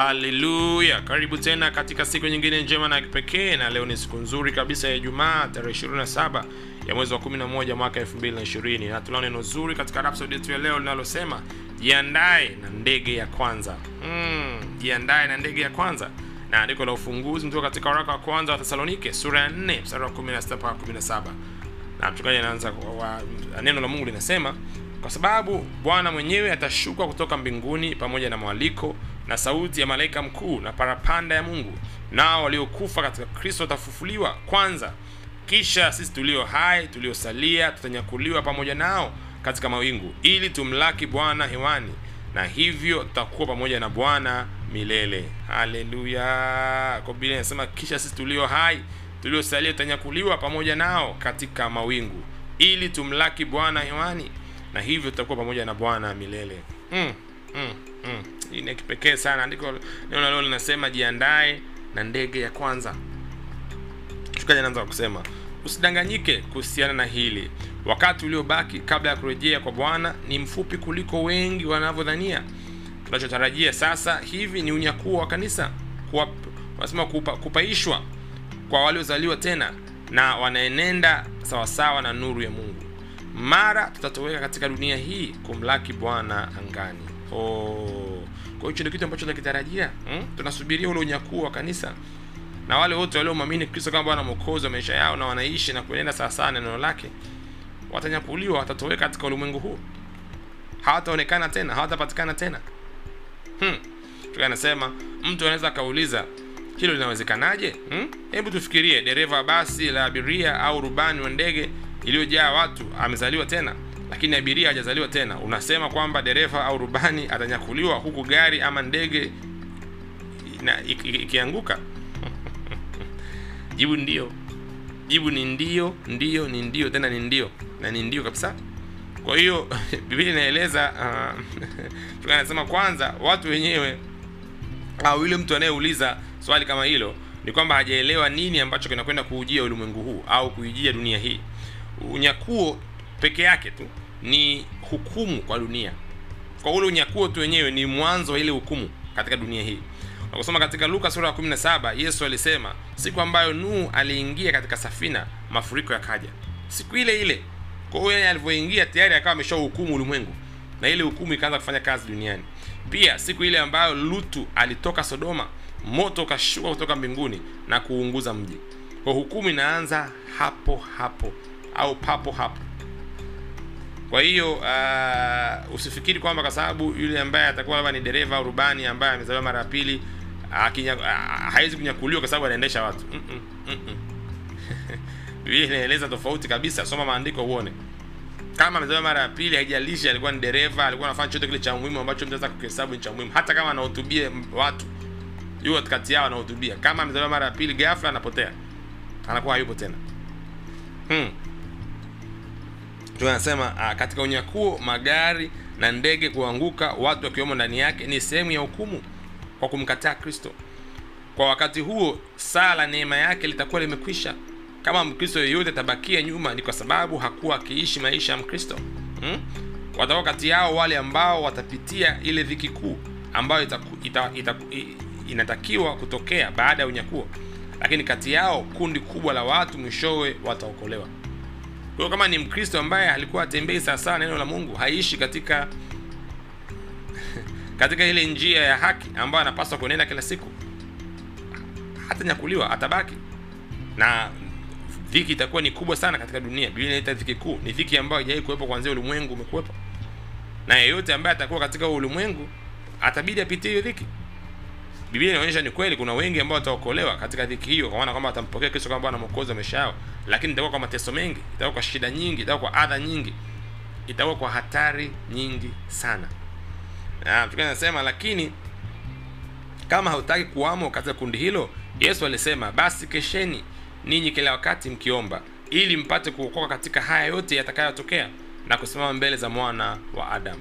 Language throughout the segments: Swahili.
Haleluya! Karibu tena katika siku nyingine njema na kipekee, na leo ni siku nzuri kabisa ya Ijumaa tarehe 27 ya mwezi wa 11 mwaka 2020, na tunao neno zuri katika rhapsody yetu ya leo linalosema jiandae na ndege ya kwanza. Mm, na ndege ya kwanza, na andiko la ufunguzi mtoka katika waraka wa kwanza wa Thesalonike sura ya 4 mstari wa 16 mpaka 17, na mchungaji anaanza neno la Mungu linasema kwa sababu Bwana mwenyewe atashuka kutoka mbinguni pamoja na mwaliko na sauti ya malaika mkuu na parapanda ya Mungu, nao waliokufa katika Kristo watafufuliwa kwanza. Kisha sisi tulio hai tuliosalia tutanyakuliwa pamoja nao katika mawingu, ili tumlaki Bwana hewani, na hivyo tutakuwa pamoja na Bwana milele. Haleluya! Kwa kisha sisi tulio hai tuliosalia tutanyakuliwa pamoja nao katika mawingu, ili tumlaki Bwana hewani na hivyo tutakuwa pamoja na Bwana milele. mm, mm, mm. Hii ni kipekee sana. Andiko neno leo linasema jiandae na ndege ya kwanza. Shukaji kusema usidanganyike kuhusiana na hili, wakati uliobaki kabla ya kurejea kwa Bwana ni mfupi kuliko wengi wanavyodhania. Tunachotarajia sasa hivi ni unyakuo wa kanisa, wanasema kupa, kupaishwa kwa waliozaliwa tena na wanaenenda sawasawa na nuru ya Mungu mara tutatoweka katika dunia hii kumlaki Bwana angani. Oh, kwa hiyo ndio kitu ambacho tunakitarajia. Hmm? Tunasubiria ule unyakuo wa kanisa na wale wote waliomwamini Kristo kama Bwana Mwokozi wa maisha yao na wanaishi na kuenenda sawasawa na neno lake, watanyakuliwa, watatoweka katika ulimwengu huu, hawataonekana tena, hawatapatikana tena. Hmm. Anasema mtu anaweza akauliza hilo linawezekanaje? Hebu hmm? tufikirie, dereva basi la abiria au rubani wa ndege iliyojaa watu amezaliwa tena, lakini abiria hajazaliwa tena. Unasema kwamba dereva au rubani atanyakuliwa huku gari ama ndege ikianguka? Jibu ndio, jibu ni ndio, ndio ni ndio, tena ni ndio na ni ndio kabisa. Kwa hiyo Biblia inaeleza uh, anasema kwanza, watu wenyewe au yule mtu anayeuliza swali kama hilo ni kwamba hajaelewa nini ambacho kinakwenda kuujia ulimwengu huu au kuijia dunia hii. Unyakuo peke yake tu ni hukumu kwa dunia. Kwa ule unyakuo tu wenyewe ni mwanzo wa ile hukumu katika dunia hii. Nakusoma katika Luka sura ya 17, Yesu alisema siku ambayo Nuhu aliingia katika safina, mafuriko yakaja siku ile ile. Kwa alivyoingia tayari akawa ameshahukumu ulimwengu, na ile hukumu ikaanza kufanya kazi duniani. Pia siku ile ambayo Lutu alitoka Sodoma, moto ukashuka kutoka mbinguni na kuunguza mji. Kwa hukumu inaanza hapo hapo au papo hapo. Kwa hiyo uh, usifikiri kwamba kwa sababu yule ambaye atakuwa labda ni dereva au rubani ambaye amezaliwa mara ya pili uh, hawezi kunyakuliwa kwa sababu anaendesha watu mm -mm, mm -mm. Inaeleza tofauti kabisa. Soma maandiko uone. Kama amezaliwa mara ya pili, haijalishi alikuwa ni dereva, alikuwa anafanya chochote kile cha muhimu ambacho mtu anaweza ni cha muhimu, hata kama anahutubia watu, yuko kati yao anahutubia, kama amezaliwa mara ya pili, ghafla anapotea, anakuwa hayupo tena hmm. Tunasema katika unyakuo magari na ndege kuanguka, watu wakiwemo ndani yake, ni sehemu ya hukumu kwa kumkataa Kristo. Kwa wakati huo saa la neema yake litakuwa limekwisha. Kama Mkristo yeyote atabakia nyuma, ni kwa sababu hakuwa akiishi maisha ya Mkristo hmm? Watakuwa kati yao wale ambao watapitia ile dhiki kuu ambayo itaku, ita, ita, inatakiwa kutokea baada ya unyakuo, lakini kati yao kundi kubwa la watu mwishowe wataokolewa. Kwa kama ni Mkristo ambaye alikuwa atembei sawasawa neno la Mungu, haishi katika katika ile njia ya haki ambayo anapaswa kuenenda kila siku, hatanyakuliwa, atabaki na dhiki itakuwa ni kubwa sana katika dunia. Biblia inaita dhiki kuu, ni dhiki ambayo haijawahi kuwepo kuanzia ulimwengu umekuwepo, na yeyote ambaye atakuwa katika ulimwengu atabidi apitie hiyo dhiki. Biblia inaonyesha ni kweli kuna wengi ambao wataokolewa katika dhiki hiyo, kwa maana kwamba watampokea Kristo kama Bwana Mwokozi wa maisha yao, lakini itakuwa kwa mateso mengi, itakuwa kwa shida nyingi, itakuwa kwa adha nyingi, itakuwa kwa hatari nyingi sana. Na nasema, lakini kama hautaki kuwamo katika kundi hilo, Yesu alisema, basi kesheni ninyi kila wakati mkiomba, ili mpate kuokoka katika haya yote yatakayotokea na kusimama mbele za mwana wa Adamu.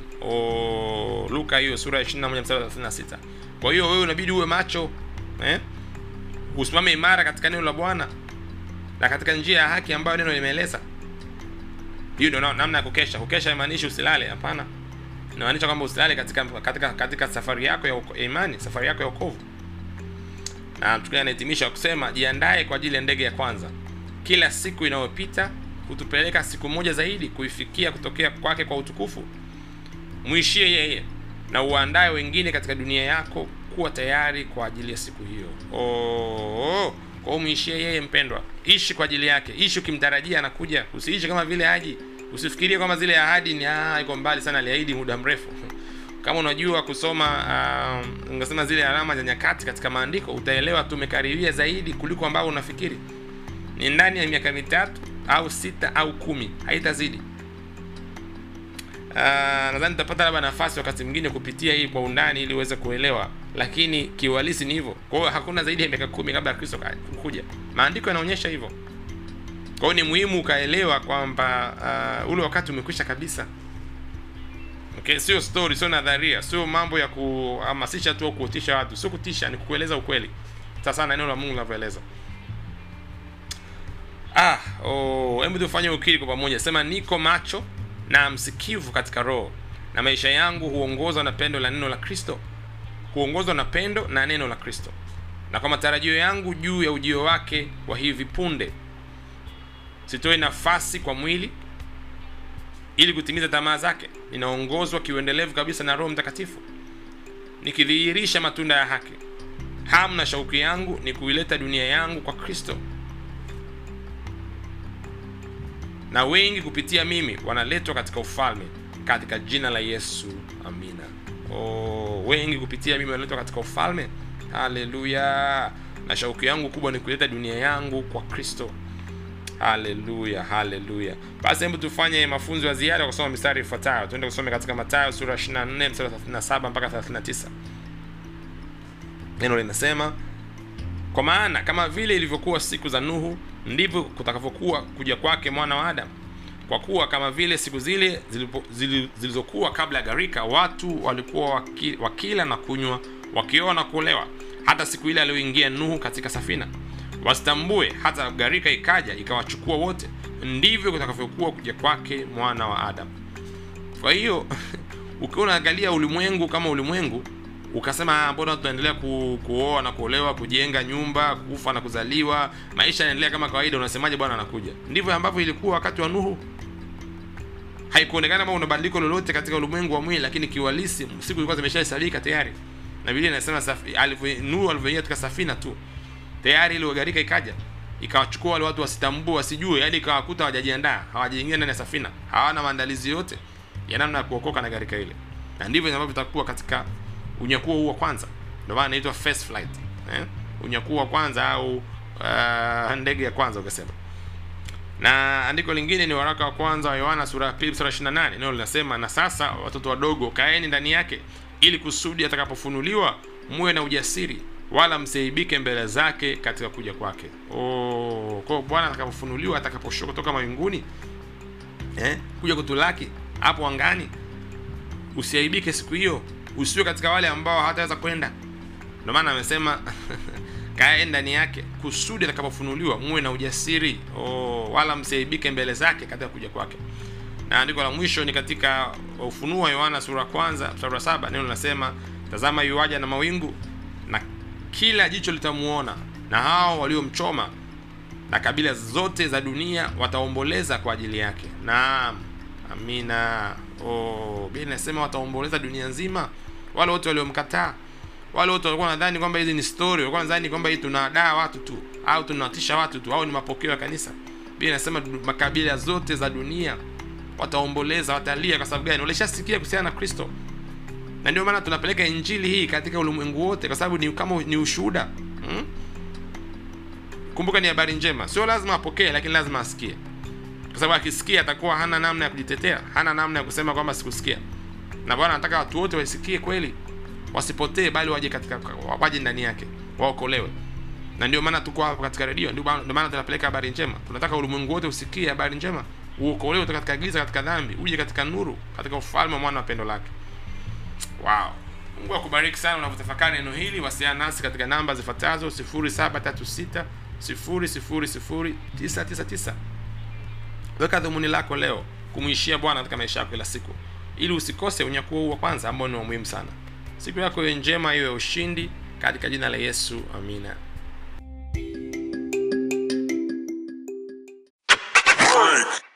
Luka hiyo sura ya 21 mstari 36. Kwa hiyo wewe unabidi uwe macho eh? Usimame imara katika neno la Bwana na katika njia ya haki ambayo neno limeeleza. Hiyo ndio namna ya kukesha. Kukesha haimaanishi usilale, hapana. inamaanisha kwamba usilale katika katika katika safari yako ya, imani safari yako ya wokovu na tukia anahitimisha kusema jiandae kwa ajili ya ndege ya kwanza kila siku inayopita hutupeleka siku moja zaidi kuifikia kutokea kwake kwa utukufu? Mwishie yeye na uandae wengine katika dunia yako kuwa tayari kwa ajili ya siku hiyo. Oh, kwa hiyo mwishie yeye mpendwa. Ishi kwa ajili yake. Ishi ukimtarajia anakuja. Usiishi kama vile haji. Usifikirie kwamba zile ahadi ni ah, iko mbali sana aliahidi muda mrefu. Kama unajua kusoma uh, ungesema zile alama za nyakati katika maandiko utaelewa tumekaribia zaidi kuliko ambavyo unafikiri. Ni ndani ya miaka mitatu au sita au kumi haitazidi. Uh, nadhani tutapata labda nafasi wakati mwingine kupitia hii kwa undani ili uweze kuelewa lakini kiuhalisi ni hivyo. Kwa hiyo hakuna zaidi ya miaka kumi kabla ya kristo kuja. Maandiko yanaonyesha hivyo. Kwa hiyo ni muhimu ukaelewa kwamba uh, ule wakati umekwisha kabisa. Okay sio story sio nadharia sio mambo ya kuhamasisha tu au kutisha watu sio kutisha ni kukueleza ukweli. Sasa na neno la mungu linavyoeleza. ah oh, hebu tufanye ukiri kwa pamoja. Sema niko macho na msikivu katika roho na maisha yangu huongozwa na pendo la neno la kristo. Huongozwa na pendo na neno la kristo. Na kwa matarajio yangu juu ya ujio wake wa hivi punde sitoi nafasi kwa mwili ili kutimiza tamaa zake. Ninaongozwa kiuendelevu kabisa na roho mtakatifu nikidhihirisha matunda ya haki. Hamu na shauku yangu ni kuileta dunia yangu kwa kristo na wengi kupitia mimi wanaletwa katika ufalme katika jina la yesu amina. Oh, wengi kupitia mimi wanaletwa katika ufalme haleluya. Na shauku yangu kubwa ni kuleta dunia yangu kwa kristo. Haleluya haleluya. Basi hebu tufanye mafunzo ya ziada kusoma mistari ifuatayo. Tuende kusome katika matayo sura 24 mstari wa 37 mpaka 39 neno linasema kwa maana kama vile ilivyokuwa siku za nuhu ndivyo kutakavyokuwa kuja kwake mwana wa adamu. Kwa kuwa kama vile siku zile zilizokuwa kabla ya gharika watu walikuwa waki, wakila na kunywa wakioa na kuolewa. Hata siku ile aliyoingia nuhu katika safina. Wasitambue hata gharika ikaja ikawachukua wote. Ndivyo kutakavyokuwa kuja kwake mwana wa adamu. Kwa hiyo ukiwa unaangalia ulimwengu kama ulimwengu ukasema "Ah, mbona tunaendelea ku, kuoa na kuolewa kujenga nyumba kufa na kuzaliwa maisha yanaendelea kama kawaida unasemaje bwana anakuja? Ndivyo ambavyo ilikuwa wakati wa nuhu. Haikuonekana kama una badiliko lolote katika ulimwengu wa mwili lakini kiuhalisi siku ilikuwa zimeshahesabika tayari. Na biblia inasema nuhu alivyoingia katika safina tu tayari ile ikaja. Ikawachukua wale watu wasitambue wasijue yaani ikawakuta hawajajiandaa hawajaingia ndani ya safina. Hawana maandalizi yote ya namna ya kuokoka na gharika ile. Na ndivyo ambavyo itakuwa katika unyakuo huu wa kwanza. Ndio maana inaitwa first flight eh? unyakuo wa kwanza au uh, ndege ya kwanza ukasema. Na andiko lingine ni waraka wa kwanza wa yohana sura ya pili sura 28 neno linasema na sasa watoto wadogo kaeni ndani yake ili kusudi atakapofunuliwa muwe na ujasiri wala msiaibike mbele zake katika kuja kwake. Oh, kwa bwana atakapofunuliwa atakaposhuka kutoka mawinguni eh, kuja kutulaki hapo angani usiaibike siku hiyo usiwe katika wale ambao hawataweza kwenda. Ndio maana amesema kae ndani yake kusudi atakapofunuliwa muwe na ujasiri. Oh, wala msiaibike mbele zake katika kuja kwake. Na andiko la mwisho ni katika ufunuo wa yohana sura kwanza mstari wa saba neno linasema tazama yuaja na mawingu na kila jicho litamuona na hao waliomchoma na kabila zote za dunia wataomboleza kwa ajili yake. Naam amina. Oh, biblia inasema wataomboleza dunia nzima wale wote waliomkataa wale wote walikuwa nadhani kwamba hizi ni story walikuwa nadhani kwamba hii tunadaa watu tu au tunawatisha watu tu au ni mapokeo ya kanisa. Biblia inasema makabila zote za dunia wataomboleza watalia kwa sababu gani? Walishasikia kuhusiana na kristo. Na ndio maana tunapeleka injili hii katika ulimwengu wote kwa sababu ni kama ni ushuhuda hmm? kumbuka ni habari njema. Sio lazima apokee lakini lazima asikie. Kwa sababu akisikia atakuwa hana namna ya kujitetea hana namna ya kusema kwamba sikusikia na bwana anataka watu wote waisikie kweli wasipotee bali waje katika waje ndani yake waokolewe. Na ndio maana tuko hapa katika redio ndio maana tunapeleka habari njema. Tunataka ulimwengu wote usikie habari njema uokolewe kutoka katika giza katika dhambi uje katika nuru katika ufalme wa mwana wa pendo lake. Wow. Mungu akubariki sana unavyotafakari neno hili. Wasiliana nasi katika namba zifuatazo 0736 000999 weka dhumuni lako leo kumwishia bwana katika maisha yako kila siku ili usikose unyakuo wa kwanza ambao ni wa muhimu sana. Siku yako iwe njema iwe ushindi katika jina la yesu amina